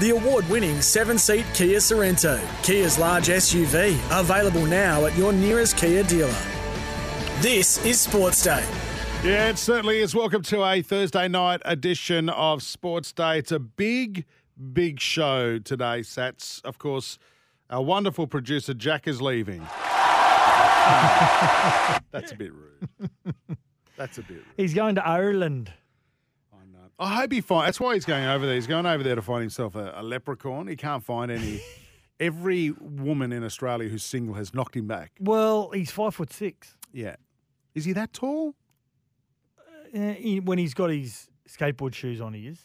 The award winning seven seat Kia Sorento, Kia's large SUV, available now at your nearest Kia dealer. This is Sports Day. Yeah, it certainly is. Welcome to a Thursday night edition of Sports Day. It's a big, big show today, Sats. Of course, our wonderful producer, Jack, is leaving. That's a bit rude. That's a bit rude. He's going to Ireland. I hope he finds. That's why he's going over there. He's going over there to find himself a, a leprechaun. He can't find any. Every woman in Australia who's single has knocked him back. Well, he's five foot six. Yeah. Is he that tall? Uh, he- when he's got his skateboard shoes on, he is.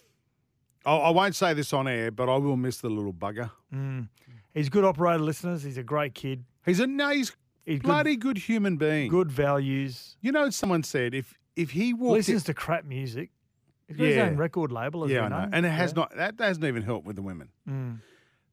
I, I won't say this on air, but I will miss the little bugger. Mm. He's a good operator, listeners. He's a great kid. He's a no, he's He's good, bloody good human being. good values. You know, someone said if if he walked, Listens to crap music. He's got his Yeah. own record label, as yeah, we I know, know. and it has Yeah. not. That hasn't even helped with the women. Mm.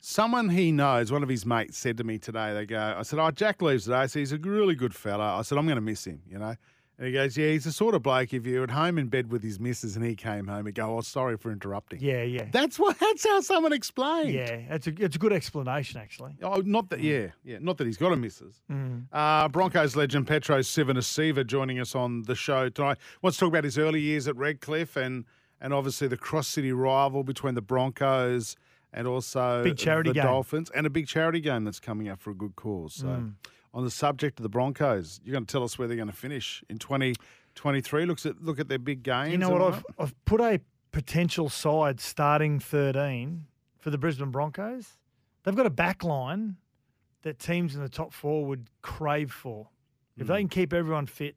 Someone he knows, one of his mates, said to me today. They go, I said, "Oh, Jack leaves today." Said, "He's a really good fella." I said, "I'm going to miss him," you know. And he goes, "Yeah, he's the sort of bloke. If you're at home in bed with his missus and he came home, he'd go, "Oh, sorry for interrupting." Yeah, yeah. That's what. That's how someone explained. yeah, it's a, it's a good explanation, actually. Oh, not that. Yeah, yeah. Not that he's got a missus. Mm. Uh, Broncos legend Petro Civoniceva joining us on the show tonight. Wants to talk about his early years at Redcliffe and and obviously the cross city rival between the Broncos and also Big charity the game. Dolphins and a big charity game that's coming up for a good cause. So, Mm. On the subject of the Broncos, you're going to tell us where they're going to finish in 2023. Looks at look at their big games. You know what? I've. I've put a potential side starting 13 for the Brisbane Broncos. They've got a back line that teams in the top four would crave for. If Hmm. they can keep everyone fit,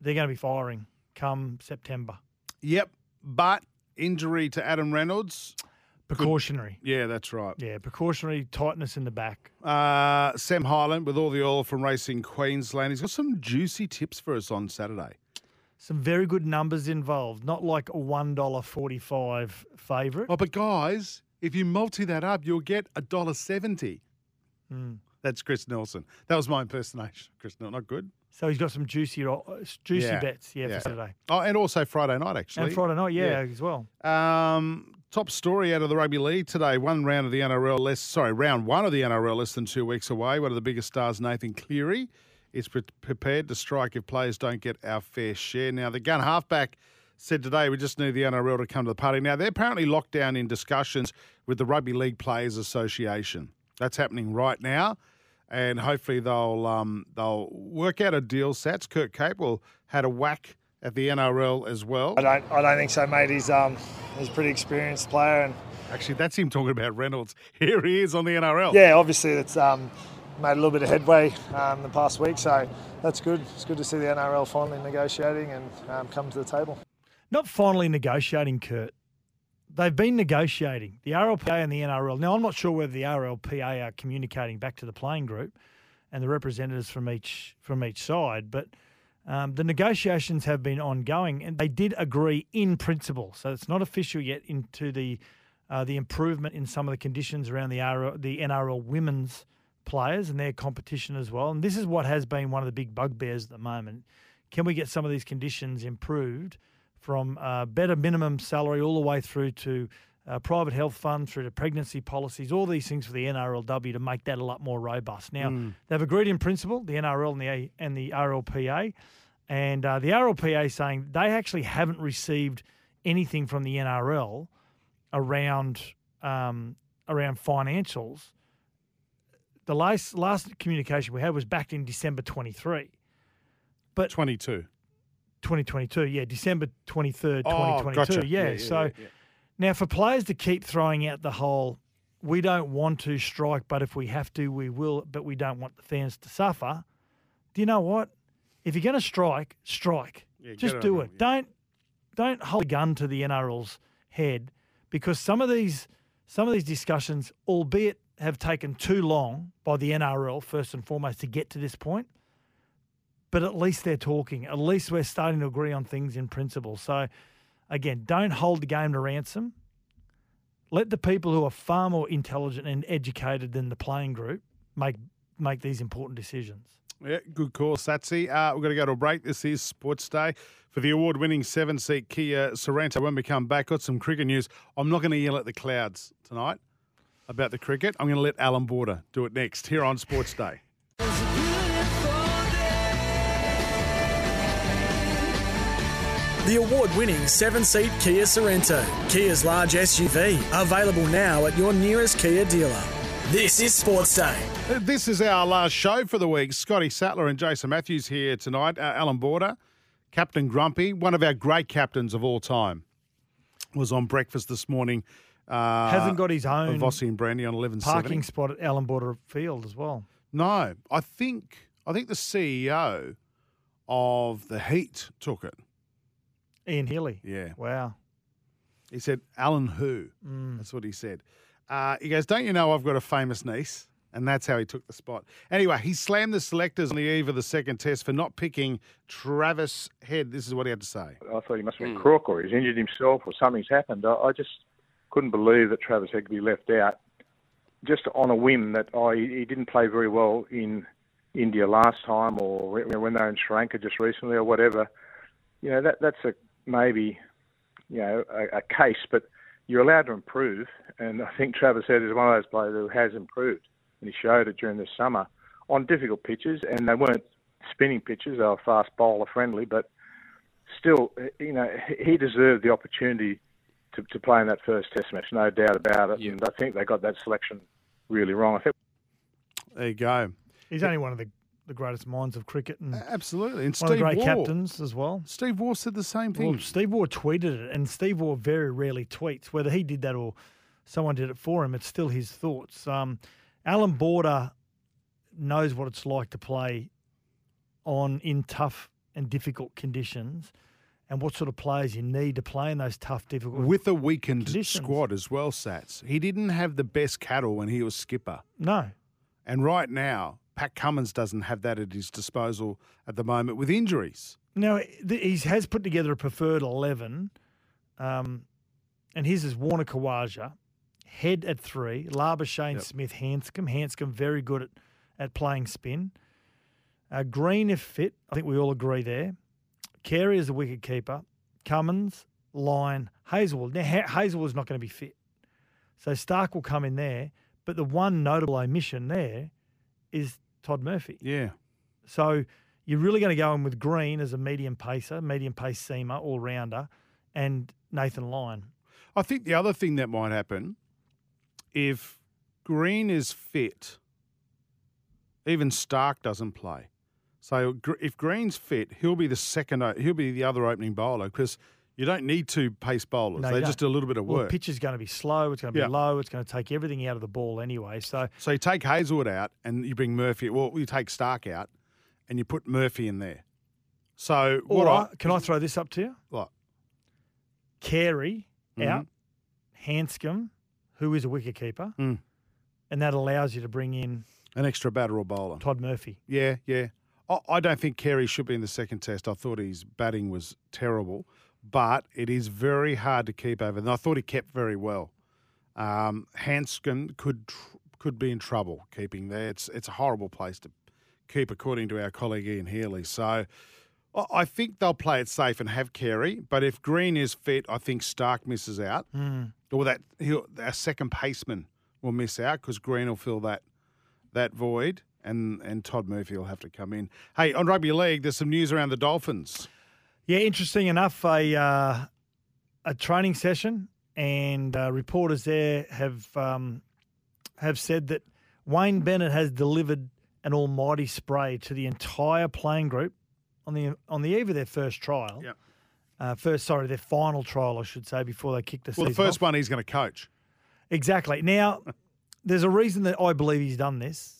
they're going to be firing come September. Yep, but injury to Adam Reynolds. Precautionary. Yeah, that's right. Yeah, precautionary tightness in the back. Uh, Sam Highland with all the oil from Racing Queensland. He's got some juicy tips for us on Saturday. Some very good numbers involved, not like a $1.45 favourite. Oh, but guys, if you multi that up, you'll get a dollar seventy. Mm. That's Chris Nelson. That was my impersonation. Chris Nelson, not good. So he's got some juicy, uh, juicy Yeah, bets, yeah, yeah. for Saturday. Oh, and also Friday night actually. And Friday night, yeah, Yeah. as well. Um, top story out of the rugby league today. One round of the NRL less. Sorry, round one of the NRL less than two weeks away. One of the biggest stars, Nathan Cleary, is pre- prepared to strike if players don't get our fair share. Now, the gun halfback said today we just need the NRL to come to the party. Now, they're apparently locked down in discussions with the Rugby League Players Association. That's happening right now. And hopefully they'll um, they'll work out a deal. Sats Kurt Capewell had a whack at the NRL as well. I don't, I don't think so, mate. He's um, he's a pretty experienced player, and Actually, that's him talking about Reynolds. Here he is on the NRL. yeah, obviously it's um, made a little bit of headway um, the past week, so that's good. It's good to see the NRL finally negotiating and um, come to the table. Not finally negotiating, Kurt. They've been negotiating the RLPA and the NRL. Now, I'm not sure whether the RLPA are communicating back to the playing group and the representatives from each from each side, but um, the negotiations have been ongoing, and they did agree in principle. So it's not official yet into the uh, the improvement in some of the conditions around the the NRL women's players and their competition as well. And this is what has been one of the big bugbears at the moment. Can we get some of these conditions improved from uh, better minimum salary all the way through to uh, private health fund, through to pregnancy policies, all these things for the NRLW to make that a lot more robust. Now, Mm. they've agreed in principle, the NRL and the, and the RLPA, and uh, the RLPA saying they actually haven't received anything from the NRL around um, around financials. The last last communication we had was back in December 23. But 22. 2022, yeah, December 23rd, Oh, 2022. gotcha. Yeah, Yeah, yeah, so yeah, yeah. Now for players to keep throwing out the whole we don't want to strike, but if we have to, we will, but we don't want the fans to suffer. Do you know what? If you're going to strike, strike. Yeah, Just do it. Don't don't hold a gun to the NRL's head because some of these some of these discussions, albeit have taken too long by the NRL first and foremost to get to this point, but at least they're talking. At least we're starting to agree on things in principle. So again, don't hold the game to ransom. Let the people who are far more intelligent and educated than the playing group make make these important decisions. Yeah, good call, Satsy. Uh, we're going to go to a break. This is Sports Day for the award-winning seven-seat Kia Sorento. When we come back, got some cricket news. I'm not going to yell at the clouds tonight about the cricket. I'm going to let Allan Border do it next here on Sports Day. The award winning seven seat Kia Sorento, Kia's large SUV, available now at your nearest Kia dealer. This is Sports Day. This is our last show for the week. Scotty Sattler and Jason Matthews here tonight. Uh, Allan Border, Captain Grumpy, one of our great captains of all time, was on breakfast this morning. Uh, Hasn't got his own Vossi and Brandy on eleven parking spot at Allan Border Field as well. No, I think I think the CEO of the Heat took it. Ian Healy. Yeah. Wow. He said, Alan who? Mm. That's what he said. Uh, he goes, Don't you know I've got a famous niece? And that's how he took the spot. Anyway, he slammed the selectors on the eve of the second test for not picking Travis Head. This is what he had to say. I thought he must have been crook or he's injured himself or something's happened. I, I just couldn't believe that Travis had to be left out just on a whim that oh, he, he didn't play very well in India last time or when when they were in Sri Lanka just recently or whatever. You know, that that's a maybe, you know, a, a case, but you're allowed to improve. And I think Travis Head is one of those players who has improved. And he showed it during the summer on difficult pitches, and they weren't spinning pitches, they were fast bowler friendly, but still, you know, he deserved the opportunity to, to play in that first test match, no doubt about it. And I think they got that selection really wrong. I think There you go. He's only one of the, the greatest minds of cricket and Absolutely. And one of Steve the great Waugh. captains as well. Steve Waugh said the same thing. Well, Steve Waugh tweeted it, and Steve Waugh very rarely tweets. Whether he did that or someone did it for him, it's still his thoughts. Um, Allan Border knows what it's like to play on in tough and difficult conditions, and what sort of players you need to play in those tough, difficult. With a weakened Conditions. squad as well, Sats. He didn't have the best cattle when he was skipper. no, And right now, Pat Cummins doesn't have that at his disposal at the moment with injuries. Now he has put together a preferred eleven, um, and his is Warner Khawaja, head at three, Labuschagne Yep. Smith, Handscomb, Handscomb very good at at playing spin. Uh, Green if fit, I think we all agree there. Carey is the wicket keeper. Cummins, Lyon, Hazlewood. Now ha- Hazlewood's not going to be fit, so Starc will come in there. But the one notable omission there is Todd Murphy. Yeah. So you're really going to go in with Green as a medium pacer, medium pace seamer, all rounder, and Nathan Lyon. I think the other thing that might happen if Green is fit, even Starc doesn't play. So if Green's fit, he'll be the second. He'll be the other opening bowler because you don't need two pace bowlers. No, they just do a little bit of Well, the work. pitch is going to be slow. It's going to be Yeah. low. It's going to take everything out of the ball anyway. So So you take Hazlewood out and you bring Murphy. Well, you take Starc out and you put Murphy in there. So what? I, can I throw this up to you? what? Carey Mhm. out, Handscomb, who is a wicket keeper, Mm. and that allows you to bring in An extra batter or bowler. Todd Murphy. Yeah, yeah. I, I don't think Carey should be in the second test. I thought his batting was terrible, but it is very hard to keep over. And I thought he kept very well. Um, Handscomb could tr- could be in trouble keeping there. It's it's a horrible place to keep, according to our colleague Ian Healy. So I- think they'll play it safe and have Carey. But if Green is fit, I think Starc misses out, Mm. or that he'll, our second paceman will miss out because Green will fill that that void, and and Todd Murphy will have to come in. Hey, on rugby league, there's some news around the Dolphins. Yeah, interesting enough, a uh, a training session, and uh, reporters there have um, have said that Wayne Bennett has delivered an almighty spray to the entire playing group on the on the eve of their first trial. Yep. Uh, first, sorry, their final trial, I should say, before they kick the Well, the first off. one he's going to coach. Exactly. Now, there's a reason that I believe he's done this.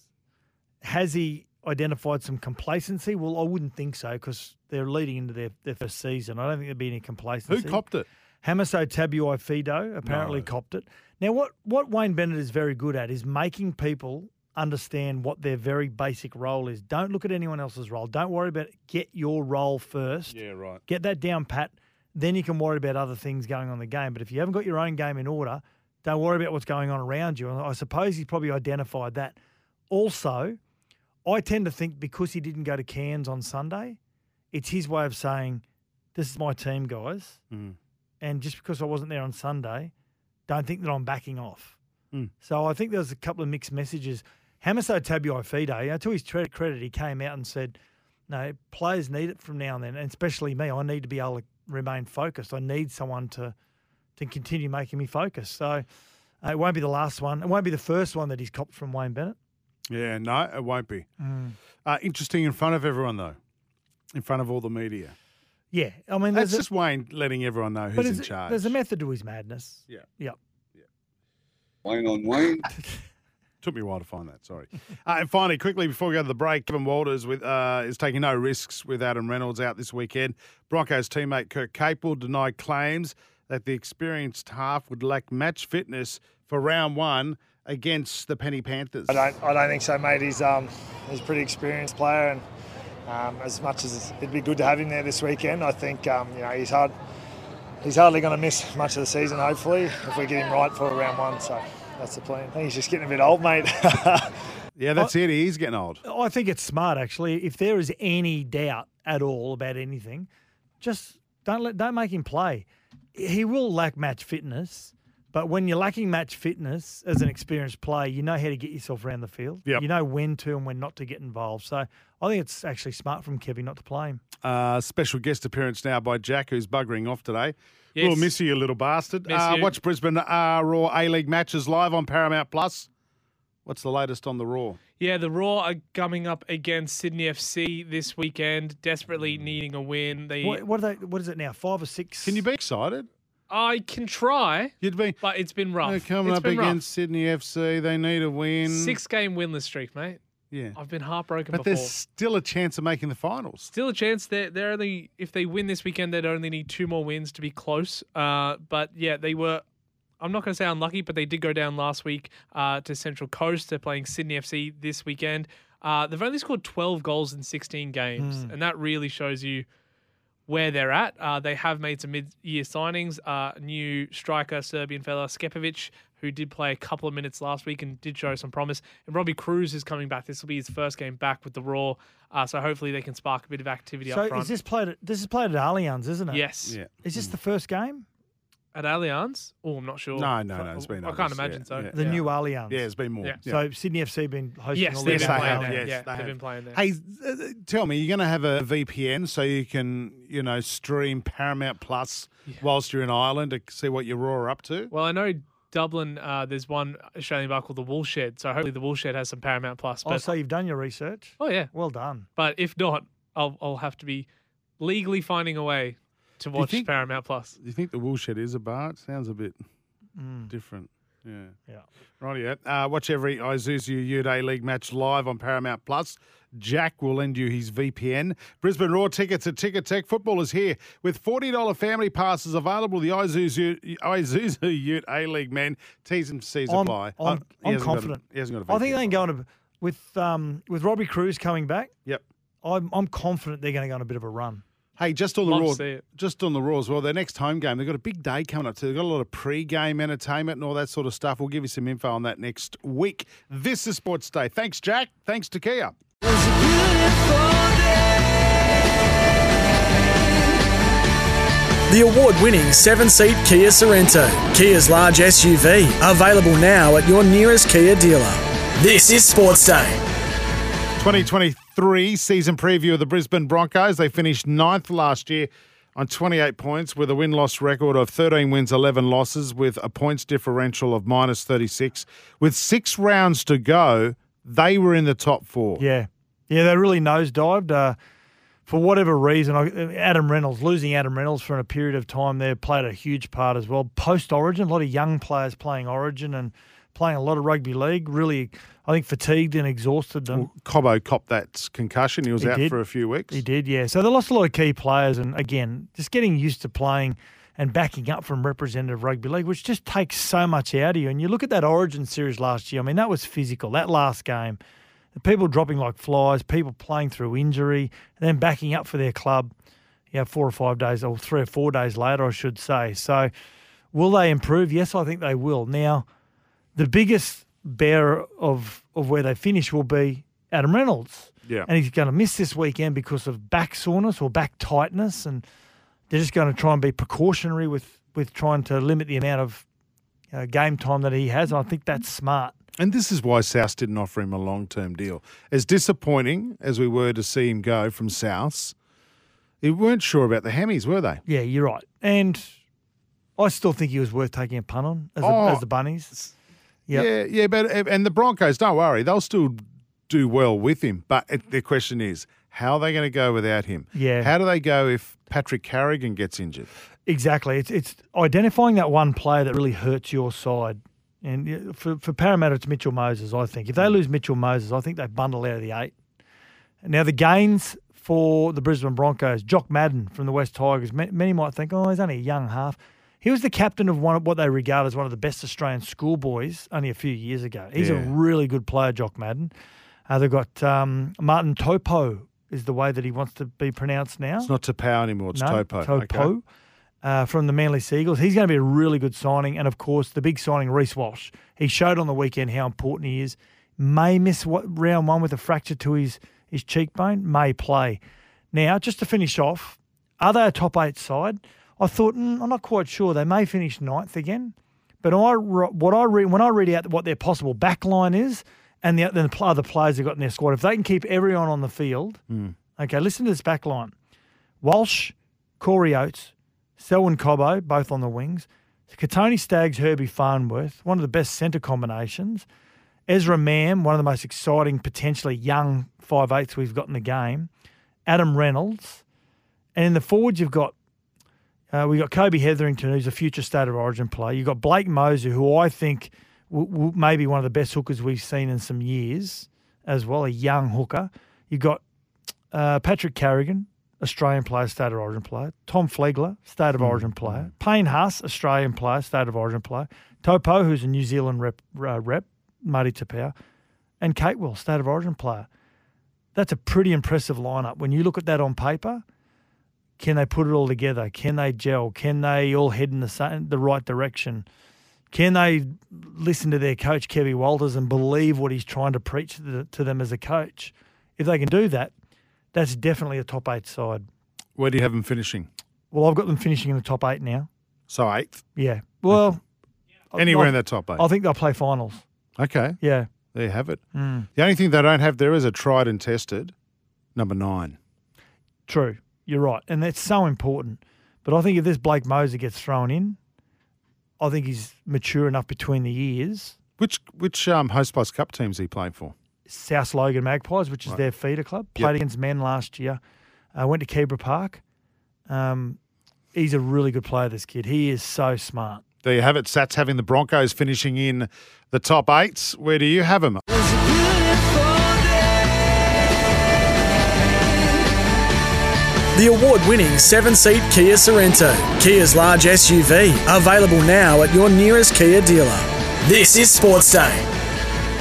Has he identified some complacency? Well, I wouldn't think so because they're leading into their, their first season. I don't think there'd be any complacency. Who copped it? Hamiso Tabuai-Fidow apparently No. copped it. Now, what, what Wayne Bennett is very good at is making people understand what their very basic role is. Don't look at anyone else's role. Don't worry about it. Get your role first. Yeah, right. Get that down pat. Then you can worry about other things going on in the game. But if you haven't got your own game in order, don't worry about what's going on around you. And I suppose he's probably identified that. Also, I tend to think because he didn't go to Cairns on Sunday, it's his way of saying, This is my team, guys. Mm. And just because I wasn't there on Sunday, don't think that I'm backing off. Mm. So I think there was a couple of mixed messages. Hamiso Tabuai-Fidow, to his credit, he came out and said, no, players need it from now and then, and especially me. I need to be able to remain focused. I need someone to to continue making me focus. So uh, it won't be the last one. It won't be the first one that he's copped from Wayne Bennett. Yeah, no, it won't be. Mm. Uh, interesting in front of everyone, though, in front of all the media. Yeah, I mean, That's there's a, just Wayne letting everyone know but who's in it's- charge. there's a method to his madness. Yeah. Yep. Wayne on Wayne. Took me a while to find that. Sorry. uh, and finally, quickly before we go to the break, Kevin Walters with uh, is taking no risks with Adam Reynolds out this weekend. Broncos teammate Kurt Capewell denied claims that the experienced half would lack match fitness for round one against the Penny Panthers. I don't, I don't think so, mate. He's, um, he's a pretty experienced player, and um, as much as it'd be good to have him there this weekend, I think um, you know he's hard. He's hardly going to miss much of the season. Hopefully, if we get him right for round one, so that's the plan. I think he's just getting a bit old, mate. Yeah, that's it. He's getting old. I think it's smart actually. If there is any doubt at all about anything, just don't let don't make him play. He will lack match fitness, but when you're lacking match fitness as an experienced player, you know how to get yourself around the field. Yep. You know when to and when not to get involved. So I think it's actually smart from Kevin not to play him. Uh, special guest appearance now by Jack, who's buggering off today. Yes. We'll miss you, you little bastard. Miss Uh, you. watch Brisbane uh, Roar A League matches live on Paramount Plus. What's the latest on the Roar? Yeah, the Roar are coming up against Sydney FC this weekend, desperately needing a win. They, What, what are they? What is it now? Five or six? Can you be excited? I can try, You'd be but it's been rough. They're coming It's up been rough. against Sydney FC. They need a win. Six game winless streak, mate. Yeah. I've been heartbroken But before. there's still a chance of making the finals. Still a chance. They're, they're only if they win this weekend, they'd only need two more wins to be close. Uh, but yeah, they were. I'm not going to say unlucky, but they did go down last week uh, to Central Coast. They're playing Sydney FC this weekend. Uh, they've only scored 12 goals in 16 games, Hmm. and that really shows you where they're at. Uh, they have made some mid-year signings. Uh, new striker, Serbian fella Scepovic, who did play a couple of minutes last week and did show some promise. And Robbie Kruse is coming back. This will be his first game back with the Roar, uh, so hopefully they can spark a bit of activity So up front. is this played? At, this is played at Allianz, isn't it? yes, Yeah. Is this the first game? At Allianz. Oh, I'm not sure. No, no, no. It's been. I others, can't imagine yeah, so. yeah. The new Allianz. Yeah, it's been more. Yeah. Yeah. So Sydney FC been hosting Yes, all they've these been they playing have, there. yes, yeah, they they've have. been playing there. Hey, uh, tell me, you're going to have a VPN so you can, you know, stream Paramount Plus whilst you're in Ireland to see what your Roar are up to? Well, I know Dublin. Uh, there's one Australian bar called the Woolshed, so hopefully the Woolshed has some Paramount Plus. Oh, But so you've done your research. oh yeah, Well done. but if not, I'll I'll have to be legally finding a way to watch think- Paramount Plus. Do you think the Woolshed is a bar? It sounds a bit Mm. different. Yeah. Yeah. Right, yeah. Uh, watch every Isuzu Ute A League match live on Paramount Plus. Jack will lend you his VPN. Brisbane Roar tickets at Ticketek. Football is here with $40 family passes available. The Isuzu, Isuzu Ute A League men. T's and C's I'm, apply. I'm, Uh, I'm got a- confident. he hasn't got a I think they can go on a, with um, with Robbie Kruse coming back. Yep. I'm I'm confident they're going to go on a bit of a run. Hey, just on the Love to Roar, just on the Roar as well. Their next home game, they've got a big day coming up too. They've got a lot of pre-game entertainment and all that sort of stuff. We'll give you some info on that next week. This is Sports Day. Thanks, Jack. Thanks to Kia. The award winning seven seat Kia Sorento, Kia's large SUV, available now at your nearest Kia dealer. This is Sports Day. 2023 season preview of the Brisbane Broncos. They finished ninth last year on 28 points with a win loss record of 13 wins, 11 losses, with a points differential of minus 36. With six rounds to go, they were in the top four. Yeah, yeah, they really nosedived. Uh, for whatever reason, Adam Reynolds losing Adam Reynolds for a period of time there played a huge part as well. Post Origin, a lot of young players playing Origin, and playing a lot of rugby league. Really, I think fatigued and exhausted them. Well, Cobbo copped that concussion. He was He out did. for a few weeks. He did, yeah. So they lost a lot of key players, and again, just getting used to playing and backing up from representative rugby league, which just takes so much out of you. And you look at that Origin series last year. I mean, that was physical. That last game, the people dropping like flies, people playing through injury, and then backing up for their club. Yeah, four or five days, or three or four days later, I should say. So, will they improve? Yes, I think they will. Now, the biggest bearer of of where they finish will be Adam Reynolds. Yeah. And he's going to miss this weekend because of back soreness or back tightness. And they're just going to try and be precautionary with, with trying to limit the amount of uh, game time that he has. And I think that's smart. And this is why South didn't offer him a long term deal. As disappointing as we were to see him go from South, they weren't sure about the Hemis, were they? Yeah, you're right. And I still think he was worth taking a punt on as, Oh, the, as the Bunnies. Yep. Yeah, yeah, but eh, and the Broncos, don't worry, they'll still do well with him. But it, the question is, how are they going to go without him? Yeah. How do they go if Patrick Carrigan gets injured? Exactly. It's it's identifying that one player that really hurts your side. And for, for Parramatta, it's Mitchell Moses, I think. If they mm. lose Mitchell Moses, I think they bundle out of the eight. Now, the gains for the Brisbane Broncos, Jock Madden from the West Tigers, many might think, oh, he's only a young half. He was the captain of one of what they regard as one of the best Australian schoolboys only a few years ago. He's a really good player, Jock Madden. Uh, they've got um, Martin Topo, is the way that he wants to be pronounced now. It's not Tapau anymore, it's No, Topo. Topo Okay. uh, from the Manly Sea Eagles. He's going to be a really good signing. And of course, the big signing, Reece Walsh. He showed on the weekend how important he is. May miss what, round one with a fracture to his, his cheekbone, may play. Now, just to finish off, are they a top eight side? I thought, mm, I'm not quite sure. They may finish ninth again. But I, what I read, when I read out what their possible back line is and the, the other players they've got in their squad, if they can keep everyone on the field, okay, listen to this back line. Walsh, Corey Oates, Selwyn Cobbo, both on the wings. Kotoni Staggs, Herbie Farnworth, one of the best centre combinations. Ezra Mam, one of the most exciting, potentially young five eighths we've got in the game. Adam Reynolds. And in the forwards, you've got uh, we've got Kobe Hetherington, who's a future state of origin player. You've got Blake Mozer, who I think w- w- may be one of the best hookers we've seen in some years as well, a young hooker. You've got uh, Patrick Carrigan, Australian player, state of origin player. Tom Flegler, state of origin player. Payne Haas, Australian player, state of origin player. Topo, who's a New Zealand rep, uh, rep Marty Tapau. And Capewell, state of origin player. That's a pretty impressive lineup. When you look at that on paper, can they put it all together? Can they gel? Can they all head in the same, the right direction? Can they listen to their coach Kevin Walters and believe what he's trying to preach to, the, to them as a coach? If they can do that, that's definitely a top eight side. Where do you have them finishing? Well, I've got them finishing in the top eight now. So eighth? Yeah. Well, Anywhere I- in that top eight? I think they'll play finals. Okay. Yeah. There you have it. Mm. The only thing they don't have there is a tried and tested number nine. True. You're right. And that's so important. But I think if this Blake Mozer gets thrown in, I think he's mature enough between the ears. Which which um, Host Plus Cup teams he playing for? South Logan Magpies, which is Right. their feeder club. Yep. Played against men last year. Uh, went to Keebra Park. Um, he's a really good player, this kid. He is so smart. There you have it. Sats having the Broncos finishing in the top eight. Where do you have them? The award winning seven seat Kia Sorento, Kia's large SUV, available now at your nearest Kia dealer. This is Sports Day.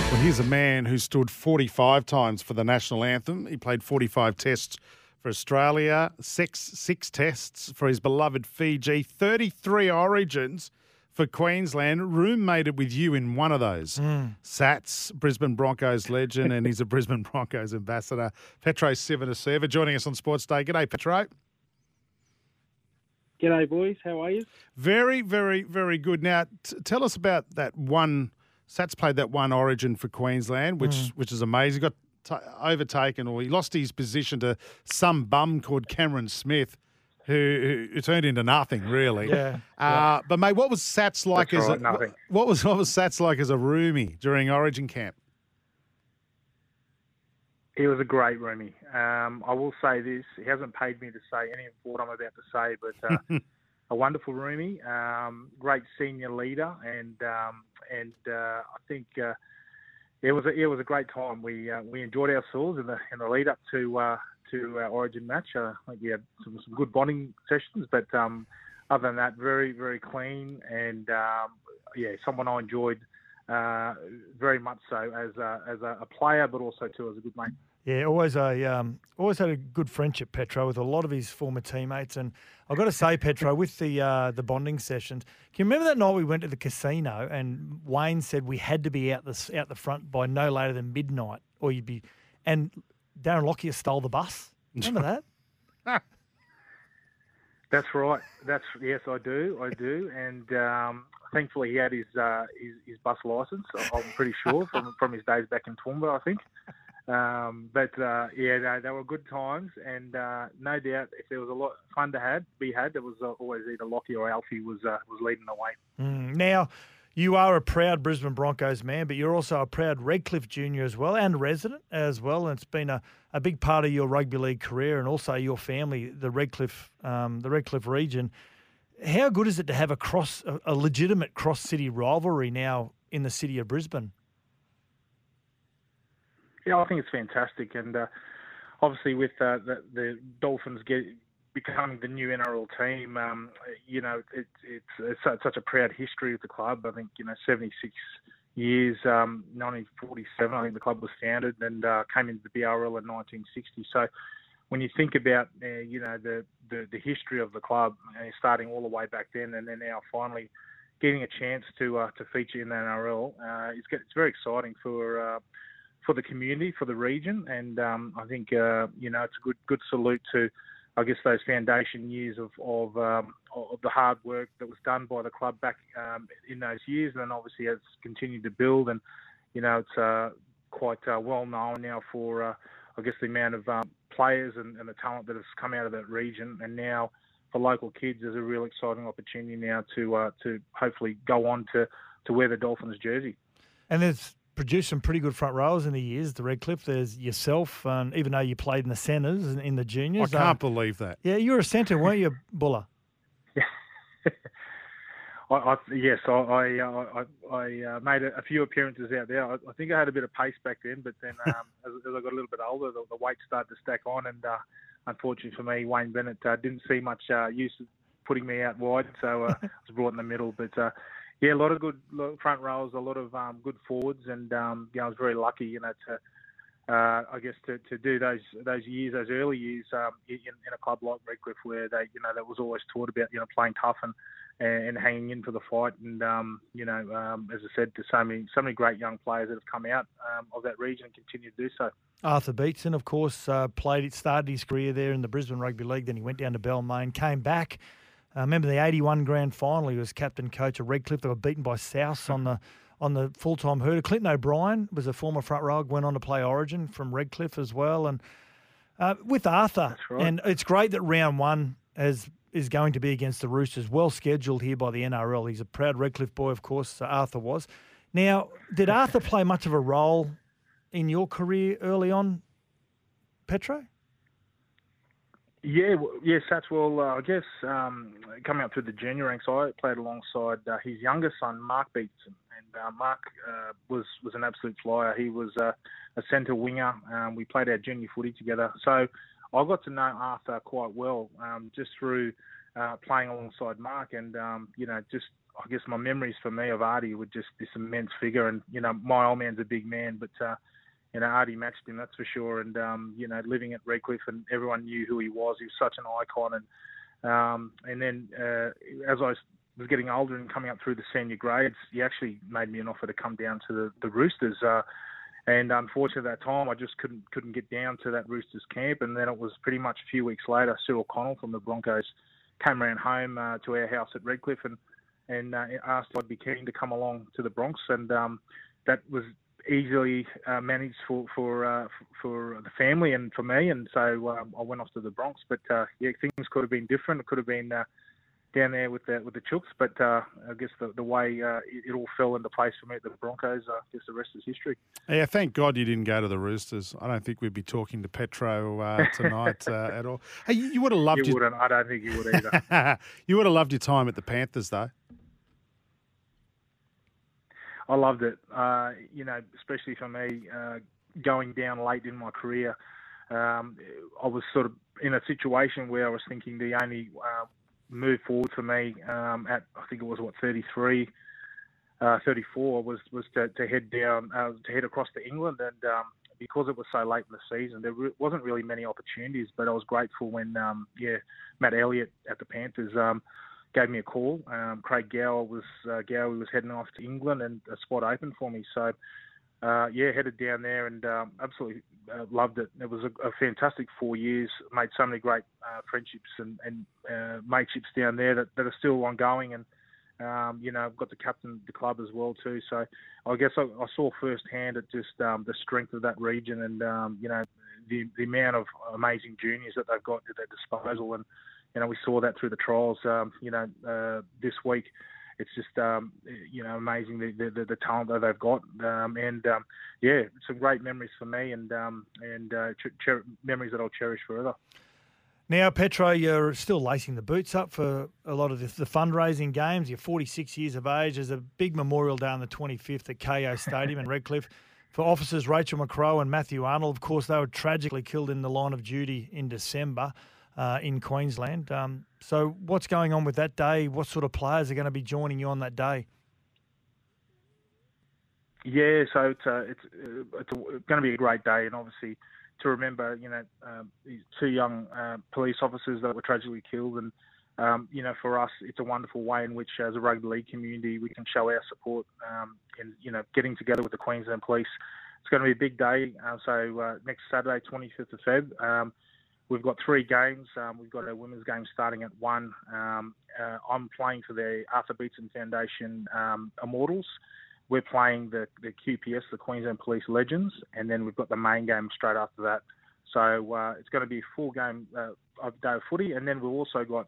Well, here's a man who stood 45 times for the national anthem. He played 45 tests for Australia, six, six tests for his beloved Fiji, 33 origins for Queensland. Roommated with you in one of those. Mm. Sats, Brisbane Broncos legend, and he's a Brisbane Broncos ambassador. Petro Civoniceva joining us on Sports Day. G'day, Petro. G'day, boys. How are you? Very, very, very good. Now, t- tell us about that one. Sats played that one Origin for Queensland, which Mm. which is amazing. He got t- overtaken, or he lost his position to some bum called Cameron Smith, who, who turned into nothing really. Yeah, Uh, But mate, what was Sats like That's as right, a, nothing. what was what was Sats like as a roomie during Origin camp? He was a great roomie. Um, I will say this: he hasn't paid me to say any of what I'm about to say, but uh, a wonderful roomie, um, great senior leader, and um, and uh, I think uh, it was a, it was a great time. We uh, we enjoyed ourselves in the in the lead up to uh, to our Origin match. Uh, I think we had some, some good bonding sessions, but um, other than that, very very clean and um, yeah, someone I enjoyed uh, very much so as a, as a, a player, but also too as a good mate. Yeah, always a um, always had a good friendship, Petro, with a lot of his former teammates. And I've got to say, Petro, with the uh, the bonding sessions, can you remember that night we went to the casino and Wayne said we had to be out the out the front by no later than midnight, or you'd be. And Darren Lockyer stole the bus. Remember that? That's right. That's yes, I do. I do, and um, thankfully he had his, uh, his his bus license. I'm pretty sure from from his days back in Toowoomba, I think. Um, but uh, yeah, no, they were good times, and uh, no doubt if there was a lot of fun to had be had, there was uh, always either Lockie or Alfie was uh, was leading the way. Mm. Now, you are a proud Brisbane Broncos man, but you're also a proud Redcliffe junior as well, and resident as well. And it's been a, a big part of your rugby league career, and also your family, the Redcliffe um, the Redcliffe region. How good is it to have a cross a, a legitimate cross city rivalry now in the city of Brisbane? Yeah, I think it's fantastic, and uh, obviously with uh, the, the Dolphins get, becoming the new NRL team, um, you know, it, it's, it's such a proud history of the club. I think you know, 76 years, um, 1947, I think the club was founded and uh, came into the BRL in 1960. So when you think about uh, you know the, the, the history of the club, uh, starting all the way back then, and then now finally getting a chance to uh, to feature in the NRL, uh, it's, it's very exciting for uh, for the community, for the region, and um, I think uh, you know it's a good good salute to, I guess, those foundation years of of, um, of the hard work that was done by the club back um, in those years, and then obviously has continued to build, and you know it's uh, quite uh, well known now for, uh, I guess, the amount of um, players and, and the talent that has come out of that region, and now for local kids, there's a real exciting opportunity now to uh, to hopefully go on to to wear the Dolphins jersey. And there's produced some pretty good front rowers in the years. The Redcliffe, there's yourself, and even though you played in the centres and in the juniors, I can't um, believe that. yeah, you were a centre, weren't you, Buller? I, I, yes, I I, uh, I, I uh, made a, a few appearances out there. I, I think I had a bit of pace back then, but then um, as, as I got a little bit older, the, the weight started to stack on, and uh, unfortunately for me, Wayne Bennett uh, didn't see much uh, use of putting me out wide, so uh, I was brought in the middle. But uh, yeah, a lot of good front rows, a lot of um, good forwards, and um, yeah, I was very lucky, you know, to uh, I guess to, to do those those years, those early years um, in, in a club like Redcliffe, where they you know that was always taught about you know playing tough and and hanging in for the fight, and um, you know um, as I said, to so many so many great young players that have come out um, of that region and continue to do so. Arthur Beetson, of course, uh, played it, started his career there in the Brisbane Rugby League. Then he went down to Balmain, came back. Uh, remember the '81 grand final? He was captain coach of Redcliffe. They were beaten by South on the on the full time hurdle. Clinton O'Brien was a former front row, went on to play Origin from Redcliffe as well. And uh, with Arthur, right. and it's great that round one has is going to be against the Roosters. Well scheduled here by the NRL. He's a proud Redcliffe boy, of course. Arthur was. Now, did Arthur play much of a role in your career early on, Petro? Yeah, w- yes, that's well. Uh, I guess um, coming up through the junior ranks, I played alongside uh, his younger son, Mark Beetson, and uh, Mark uh, was was an absolute flyer. He was uh, a centre winger. Um, we played our junior footy together, so I got to know Arthur quite well um, just through uh, playing alongside Mark, and um, you know, just I guess my memories for me of Artie were just this immense figure, and you know, my old man's a big man, but uh, you know, Artie matched him, that's for sure. And um, you know, living at Redcliffe, and everyone knew who he was. He was such an icon, and um, and then uh, as I was getting older and coming up through the senior grades, he actually made me an offer to come down to the, the Roosters. Uh, and unfortunately, at that time, I just couldn't couldn't get down to that Roosters camp. And then it was pretty much a few weeks later, Cyril Connell from the Broncos came around home uh, to our house at Redcliffe and and uh, asked if I'd be keen to come along to the Bronx. And um, that was easily uh, managed for for uh, for the family and for me. And so um, I went off to the Bronx. But uh, yeah, things could have been different. It could have been. Uh, down there with the with the Chooks, but uh, I guess the the way uh, it, it all fell into place for me at the Broncos, uh, I guess the rest is history. Yeah, thank God you didn't go to the Roosters. I don't think we'd be talking to Petro uh, tonight uh, at all. Hey, you, you would have loved You your, wouldn't. I don't think you would either. you would have loved your time at the Panthers, though. I loved it. Uh, you know, especially for me, uh, going down late in my career, um, I was sort of in a situation where I was thinking the only uh, move forward for me um, at I think it was what 33, uh, 34 was was to, to head down uh, to head across to England and. Um, because it was so late in the season, there re- wasn't really many opportunities. But I was grateful when, um, yeah, Matt Elliott at the Panthers um, gave me a call. Um, Craig Gower was uh, Gower was heading off to England, and a spot opened for me. So, uh, yeah, headed down there and um, absolutely uh, loved it. It was a, a fantastic four years. Made so many great uh, friendships and, and uh, mateships down there that, that are still ongoing. And um, you know, I've got to captain the club as well too. So I guess I, I saw firsthand at just um, the strength of that region and um, you know the the amount of amazing juniors that they've got at their disposal. And you know, we saw that through the trials. Um, you know, uh, this week. It's just um, you know amazing the, the, the talent that they've got, um, and um, yeah, some great memories for me, and um, and uh, ch- cher- memories that I'll cherish forever. Now, Petro, you're still lacing the boots up for a lot of the, the, fundraising games. You're 46 years of age. There's a big memorial day on the 25th at Kayo Stadium in Redcliffe for officers Rachel McCrow and Matthew Arnold. Of course, they were tragically killed in the line of duty in December uh, in Queensland. Um, so, what's going on with that day? What sort of players are going to be joining you on that day? Yeah, so it's uh, it's uh, it's going to be a great day, and obviously to remember, you know, um, these two young uh, police officers that were tragically killed. And, um, you know, for us, it's a wonderful way in which, as a rugby league community, we can show our support um, in, you know, getting together with the Queensland Police. It's going to be a big day. So next Saturday, 25th of Feb, um, we've got three games. Um, we've got a women's game starting at 1. Um, uh, I'm playing for the Arthur Beetson Foundation Immortals we're playing the, the QPS, the Queensland Police Legends, and then we've got the main game straight after that. So uh, it's going to be a full game uh, of day of footy, and then we've also got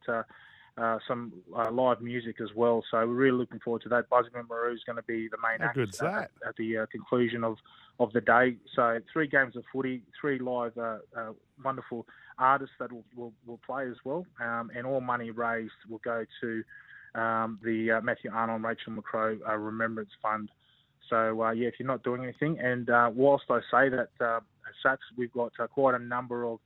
uh, uh, some uh, live music as well. So we're really looking forward to that. Busby Marou is going to be the main How act at, at the uh, conclusion of, of the day. So three games of footy, three live uh, uh, wonderful artists that will, will, will play as well, um, and all money raised will go to um, the uh, Matthew Arnold and Rachel McCrow uh, Remembrance Fund. So uh, yeah, if you're not doing anything, and uh, whilst I say that uh, at Sats, we've got uh, quite a number of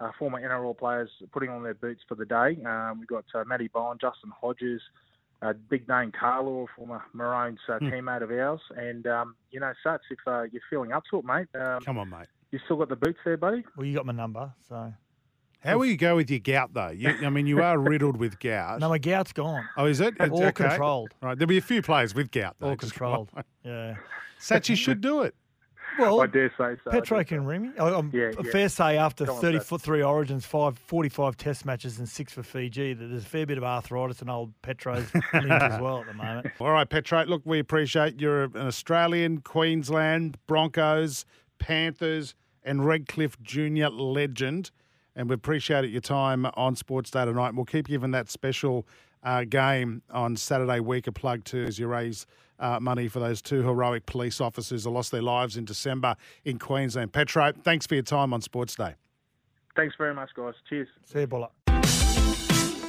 uh, former NRL players putting on their boots for the day. Um, we've got uh, Matty Bowen, Justin Hodges, uh, Big Dane Carlaw, former Maroons uh, Hmm. teammate of ours, and um, you know, Sats, if uh, you're feeling up to it, mate, um, Come on, mate. you still got the boots there, buddy. Well, you got my number, so. How will you go with your gout, though? You, I mean, you are riddled with gout. No, my gout's gone. Oh, is it? It's All okay. controlled. Right. There'll be a few players with gout, though. All controlled. Yeah. Sachi should do it. Well, I dare say so. I Petro dare can ring me. I- I'm Yeah, a yeah. fair say after Go on, 30 foot three origins, five, 45 test matches, and six for Fiji, that there's a fair bit of arthritis and old Petro's link as well at the moment. All right, Petro. Look, we appreciate you're an Australian, Queensland, Broncos, Panthers, and Redcliffe Junior legend. And we appreciate your time on Sports Day tonight. And we'll keep giving that special uh, game on Saturday week a plug too as you raise uh, money for those two heroic police officers who lost their lives in December in Queensland. Petro, thanks for your time on Sports Day. Thanks very much, guys. Cheers. See you, Buller.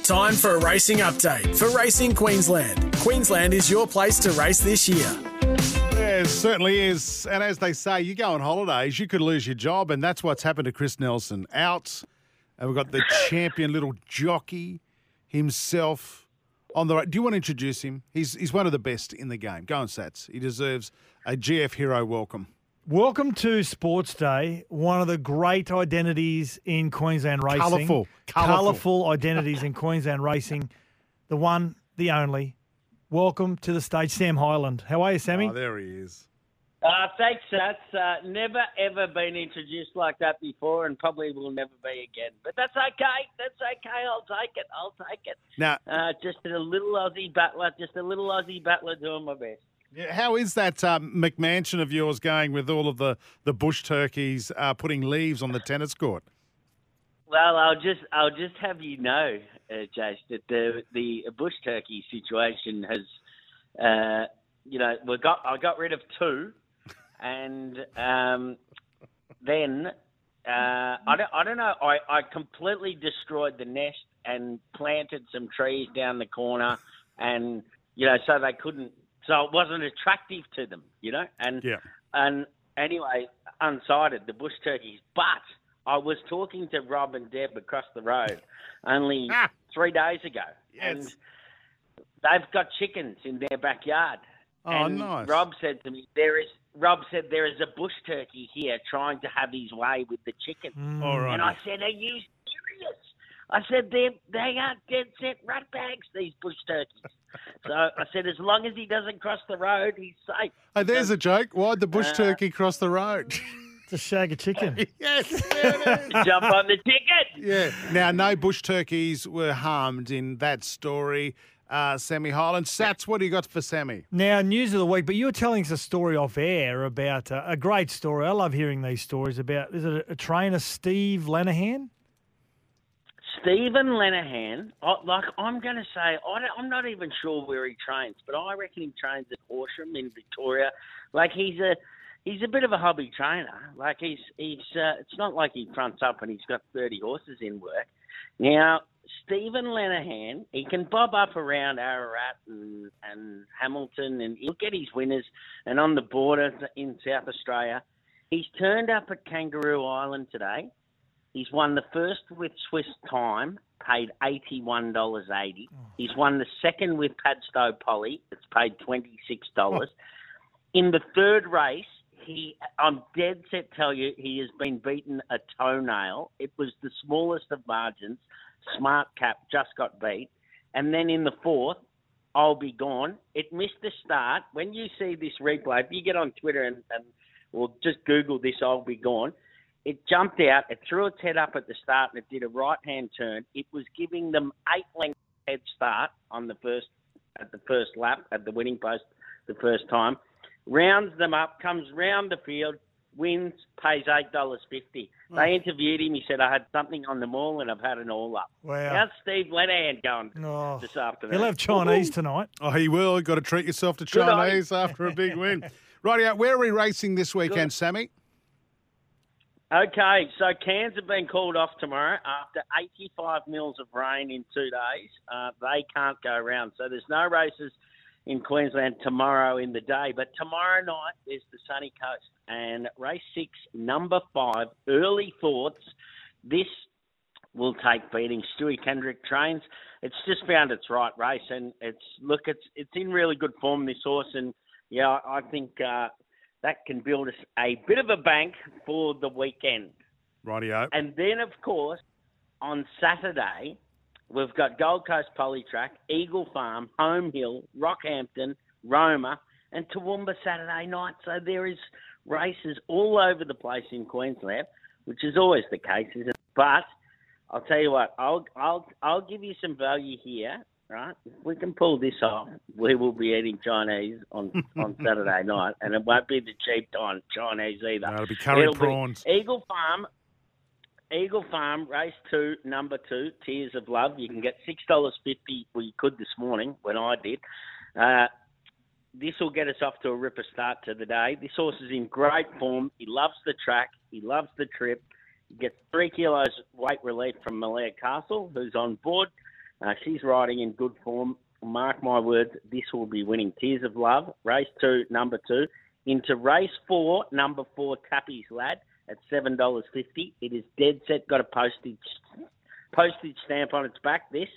Time for a racing update for Racing Queensland. Queensland is your place to race this year. Yeah, it certainly is. And as they say, you go on holidays, you could lose your job. And that's what's happened to Chris Nelson. Out. And we've got the champion little jockey himself on the right. Do you want to introduce him? He's, he's one of the best in the game. Go on, Sats. He deserves a GF hero welcome. Welcome to Sports Day, one of the great identities in Queensland racing. Colourful, colourful. Identities in Queensland racing. The one, the only. Welcome to the stage, Sam Highland. How are you, Sammy? Oh, there he is. Uh, thanks, Sats. Uh, never ever been introduced like that before, and probably will never be again. But that's okay. That's okay. I'll take it. I'll take it. Now, Uh, just a little Aussie battler. Just a little Aussie battler doing my best. yeah, how is that um, McMansion of yours going with all of the, the bush turkeys uh, putting leaves on the tennis court? Well, I'll just I'll just have you know, uh, Jace, that the the bush turkey situation has, uh, you know, we got I got rid of two, and um, then uh, I don't I don't know I, I completely destroyed the nest and planted some trees down the corner, and you know so they couldn't so it wasn't attractive to them, you know. And Yeah. and anyway, unsighted the bush turkeys. But I was talking to Rob and Deb across the road only three days ago, and they've got chickens in their backyard. Oh, and nice. Rob said to me, "There is." Rob said there is a bush turkey here trying to have his way with the chicken. Mm. All right. And I said, "Are you serious?" I said, "They they are dead set rat bags. These bush turkeys." so I said, as long as he doesn't cross the road, he's safe. Hey, there's a joke. Why'd the bush Uh, turkey cross the road? To shag a chicken. yes. Jump on the ticket. Yeah. Now, no bush turkeys were harmed in that story. Uh, Sammy Highland. Sats, what do you got for Sammy? Now, news of the week, but you were telling us a story off air about uh, a great story. I love hearing these stories about, is it a, a trainer, Steve Lenahan? Stephen Lenahan, I, like I'm going to say, I don't, I'm not even sure where he trains, but I reckon he trains at Horsham in Victoria. Like he's a he's a bit of a hobby trainer. Like he's he's uh, it's not like he fronts up and he's got 30 horses in work. Now Stephen Lenahan, he can bob up around Ararat and, and Hamilton, and he'll get his winners. And on the border in South Australia, he's turned up at Kangaroo Island today. He's won the first with Swiss Time, paid eighty-one dollars eighty. Oh. He's won the second with Padstow Polly. It's paid twenty-six dollars. Oh. In the third race, he I'm dead set tell you he has been beaten a toenail. It was the smallest of margins. Smart Cap just got beat. And then in the fourth, I'll be gone. It missed the start. When you see this replay, if you get on Twitter and, and or just Google this, I'll be gone. It jumped out. It threw its head up at the start and it did a right hand turn. It was giving them eight length head start on the first at the first lap at the winning post the first time. Rounds them up, comes round the field, wins, pays eight dollars fifty. They interviewed him. He said, "I had something on them all, and I've had it all up." Wow. How's Steve Lenahan going Oh, this afternoon? He'll have Chinese Woohoo. tonight. Oh, he will. You've got to treat yourself to Good on. Chinese after a big win. Righty, out. where are we racing this weekend, Sammy? Okay, so Cairns have been called off tomorrow after 85 mils of rain in two days. Uh, they can't go around, so there's no races in Queensland tomorrow in the day. But tomorrow night there's the sunny coast and race six, number five, early thoughts. This will take beating. Stewie Kendrick trains. It's just found its right race, and it's look, it's it's in really good form. This horse, and yeah, I think uh, that can build us a bit of a bank for the weekend. Rightio. And then, of course, on Saturday, we've got Gold Coast Polytrack, Eagle Farm, Home Hill, Rockhampton, Roma, and Toowoomba Saturday night. So there is races all over the place in Queensland, which is always the case, isn't it? But I'll tell you what, I'll I'll I'll give you some value here, right? If we can pull this off, we will be eating Chinese on on Saturday night, and it won't be the cheap Chin- Chinese either. No, it'll be curry It'll prawns. Eagle Farm, Eagle Farm, race two, number two, Tears of Love. You can get six dollars fifty. You could this morning when I did. Uh, this will get us off to a ripper start to the day. This horse is in great form. He loves the track. He loves the trip. He gets three kilos weight relief from Malaya Castle, who's on board. Uh, she's riding in good form. Mark my words, this will be winning. Tears of Love, race two, number two. Into race four, number four, Tappy's Lad at seven dollars fifty. It is dead set. Got a postage postage stamp on its back. This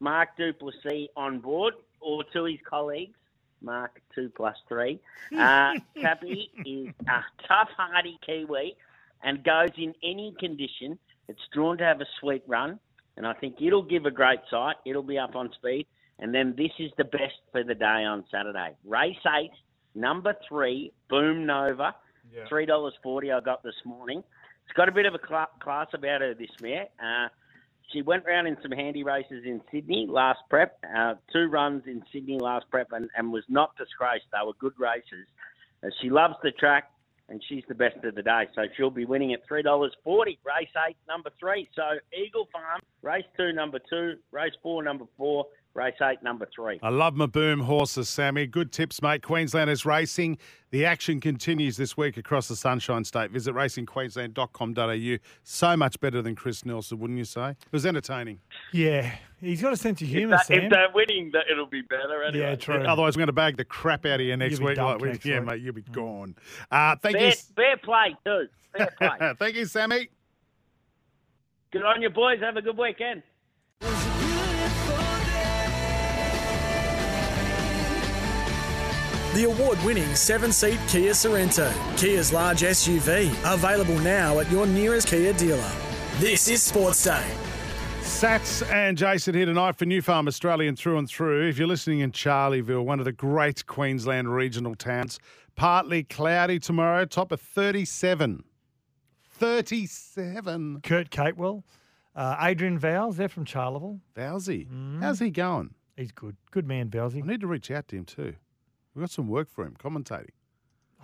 Mark Du Plessis on board, or to his colleagues. Mark two plus three. Uh, Tappy is a tough, hardy Kiwi and goes in any condition. It's drawn to have a sweet run, and I think it'll give a great sight. It'll be up on speed, and then this is the best for the day on Saturday. Race eight, number three, Boom Nova, three dollars forty. I got this morning. It's got a bit of a cla class about her. This mare. Uh, she went round in some handy races in Sydney last prep, uh, two runs in Sydney last prep, and, and was not disgraced. They were good races. Uh, she loves the track, and she's the best of the day. So she'll be winning at three dollars forty. Race eight, number three. So Eagle Farm, race two, number two, race four, number four, race eight, number three. I love my boom horses, Sammy. Good tips, mate. Queenslanders Racing. The action continues this week across the Sunshine State. Visit racingqueensland.com.au. So much better than Chris Nelson, wouldn't you say? It was entertaining. Yeah, he's got a sense of humour, that, Sam. if they're winning, it'll be better. Anyway. Yeah, true. Otherwise, we're going to bag the crap out of you next You'll week. Like next yeah, week. mate, you'll be gone. Uh, thank Fair, you. fair play too. Fair play. Thank you, Sammy. Good on you, boys. Have a good weekend. The award winning seven seat Kia Sorento, Kia's large SUV, available now at your nearest Kia dealer. This is Sports Day. Sats and Jason here tonight for New Farm Australian through and through. If you're listening in Charleville, one of the great Queensland regional towns, partly cloudy tomorrow, top of 37. 37. Kurt Capewell, uh, Adrian Vowles, they're from Charleville. Vowsy. Mm. How's he going? He's good. Good man, Vowsy. I need to reach out to him too. We've got some work for him, commentating.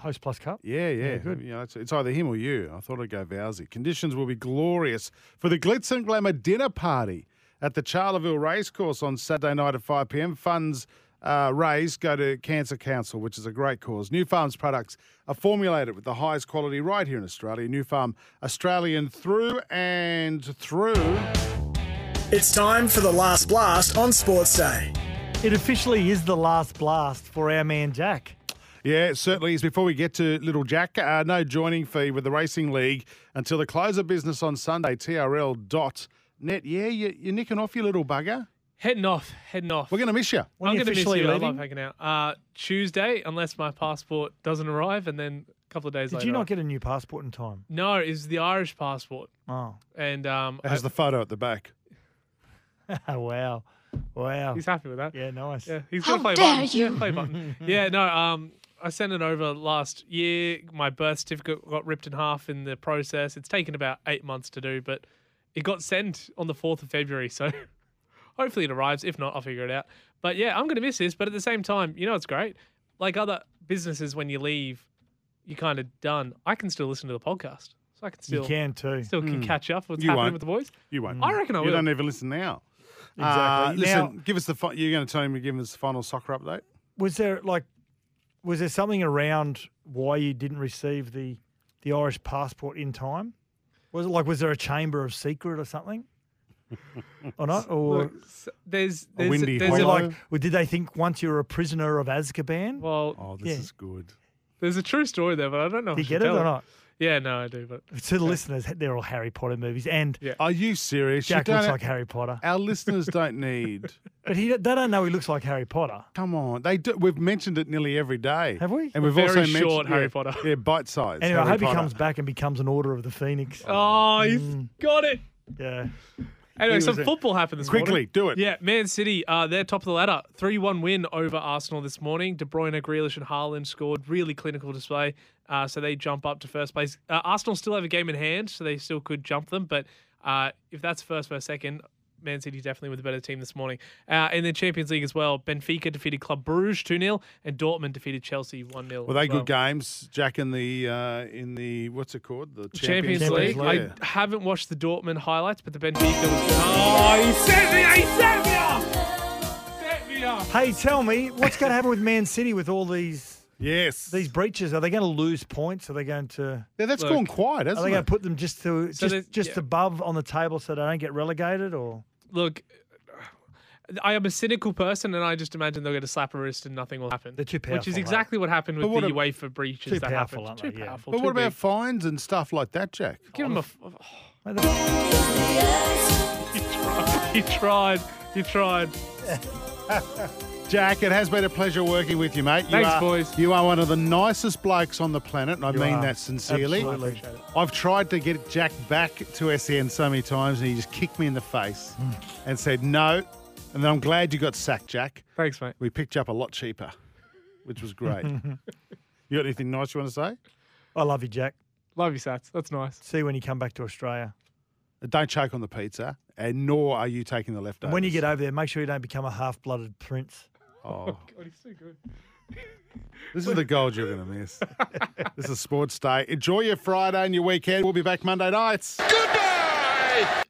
Hostplus Cup. Yeah, yeah. Yeah, good. You know, it's, it's either him or you. I thought I'd go Vowsy. Conditions will be glorious for the Glitz and Glamour dinner party at the Charleville Racecourse on Saturday night at 5 p.m. Funds uh, raised go to Cancer Council, which is a great cause. New Farm's products are formulated with the highest quality right here in Australia. New Farm Australian through and through. It's time for the last blast on Sports Day. It officially is the last blast for our man Jack. Yeah, it certainly is. Before we get to Little Jack, uh, no joining fee with the Racing League until the close of business on Sunday, trl.net. Yeah, you, you're nicking off your little bugger. Heading off, heading off. We're going to miss you. When I'm going to miss officially you. I leaving? love hanging out. Uh, Tuesday, unless my passport doesn't arrive, and then a couple of days Did later. Did you not get a new passport in time? No, it's the Irish passport, Oh, and um, It has I- the photo at the back. wow. Wow. he's happy with that. Yeah, nice. Yeah, he's How gonna play dare button. you. Play button. yeah, no. Um, I sent it over last year. My birth certificate got ripped in half in the process. It's taken about eight months to do, but it got sent on the fourth of February. So hopefully it arrives. If not, I'll figure it out. But yeah, I'm gonna miss this. But at the same time, you know, it's great. Like other businesses, when you leave, you're kind of done. I can still listen to the podcast, so I can still you can too. still can catch up what's You happening won't. with the boys. You won't. I reckon I will. You will. don't even listen now. Exactly. Uh, listen, Now- give us the. Fi- you're going to tell him to give us the final soccer update. Was there like, was there something around why you didn't receive the the Irish passport in time? Was it like was there a chamber of secret or something? or not? Or, Look, s- there's A windy there's a, like, or did they think once you're a prisoner of Azkaban? well, Oh, this Yeah. is good. There's a true story there, but I don't know. Do if you get it tell or not? Yeah, no, I do. But To the listeners, they're all Harry Potter movies, and Yeah. Are you serious? You Jack looks like Harry Potter. Our listeners don't need. But he, they don't know he looks like Harry Potter. Come on, they do. We've mentioned it nearly every day. Have we? And we've Very also short mentioned Harry yeah, Potter. Yeah, bite size. Anyway, I Harry hope he comes back and becomes an Order of the Phoenix. oh, he's mm. got it. Yeah. Anyway, some football happened this morning. Quickly, morning. do it. Yeah, Man City, uh, they're top of the ladder. 3 1 win over Arsenal this morning. De Bruyne, Grealish, and Haaland scored. Really clinical display. Uh, so they jump up to first place. Uh, Arsenal still have a game in hand, so they still could jump them. But uh, if that's first versus second, Man City definitely with a better team this morning. Uh, in the Champions League as well, Benfica defeated Club Bruges 2 0, and Dortmund defeated Chelsea 1 0. Were they good games, Jack? In the uh, in the what's it called? The Champions, Champions League. League. I haven't watched the Dortmund highlights, but the Benfica was. Oh, he set me! He set me up! Set me up! Hey, tell me, what's going to happen with Man City with all these Yes. these breaches? Are they going to lose points? Are they going to? yeah, that's Look, gone quiet, Are hasn't they going to put them just to So just just yeah. above on the table so they don't get relegated? Or Look, I am a cynical person, and I just imagine they'll get a slap a wrist and nothing will happen. They're too Which is powerful, exactly what happened with what the a- UEFA breaches Too that powerful, happened. aren't Too they? Yeah. powerful. but too what about fines and stuff like that, Jack? Give him a. f- Mate, oh. the- You tried. You tried. Jack, it has been a pleasure working with you, mate. You Thanks, are, boys. You are one of the nicest blokes on the planet, and I You mean are. that sincerely. Absolutely. I've tried to get Jack back to SEN so many times, and he just kicked me in the face Hmm. and said no. And then I'm glad you got sacked, Jack. Thanks, mate. We picked you up a lot cheaper, which was great. you got anything nice you want to say? I love you, Jack. Love you, Sats. That's nice. See you when you come back to Australia. Don't choke on the pizza, and nor are you taking the leftovers. And when you get over there, make sure you don't become a half-blooded prince. Oh, God, he's so good. this is the gold you're going to miss. this is Sports Day. Enjoy your Friday and your weekend. We'll be back Monday nights. Goodbye!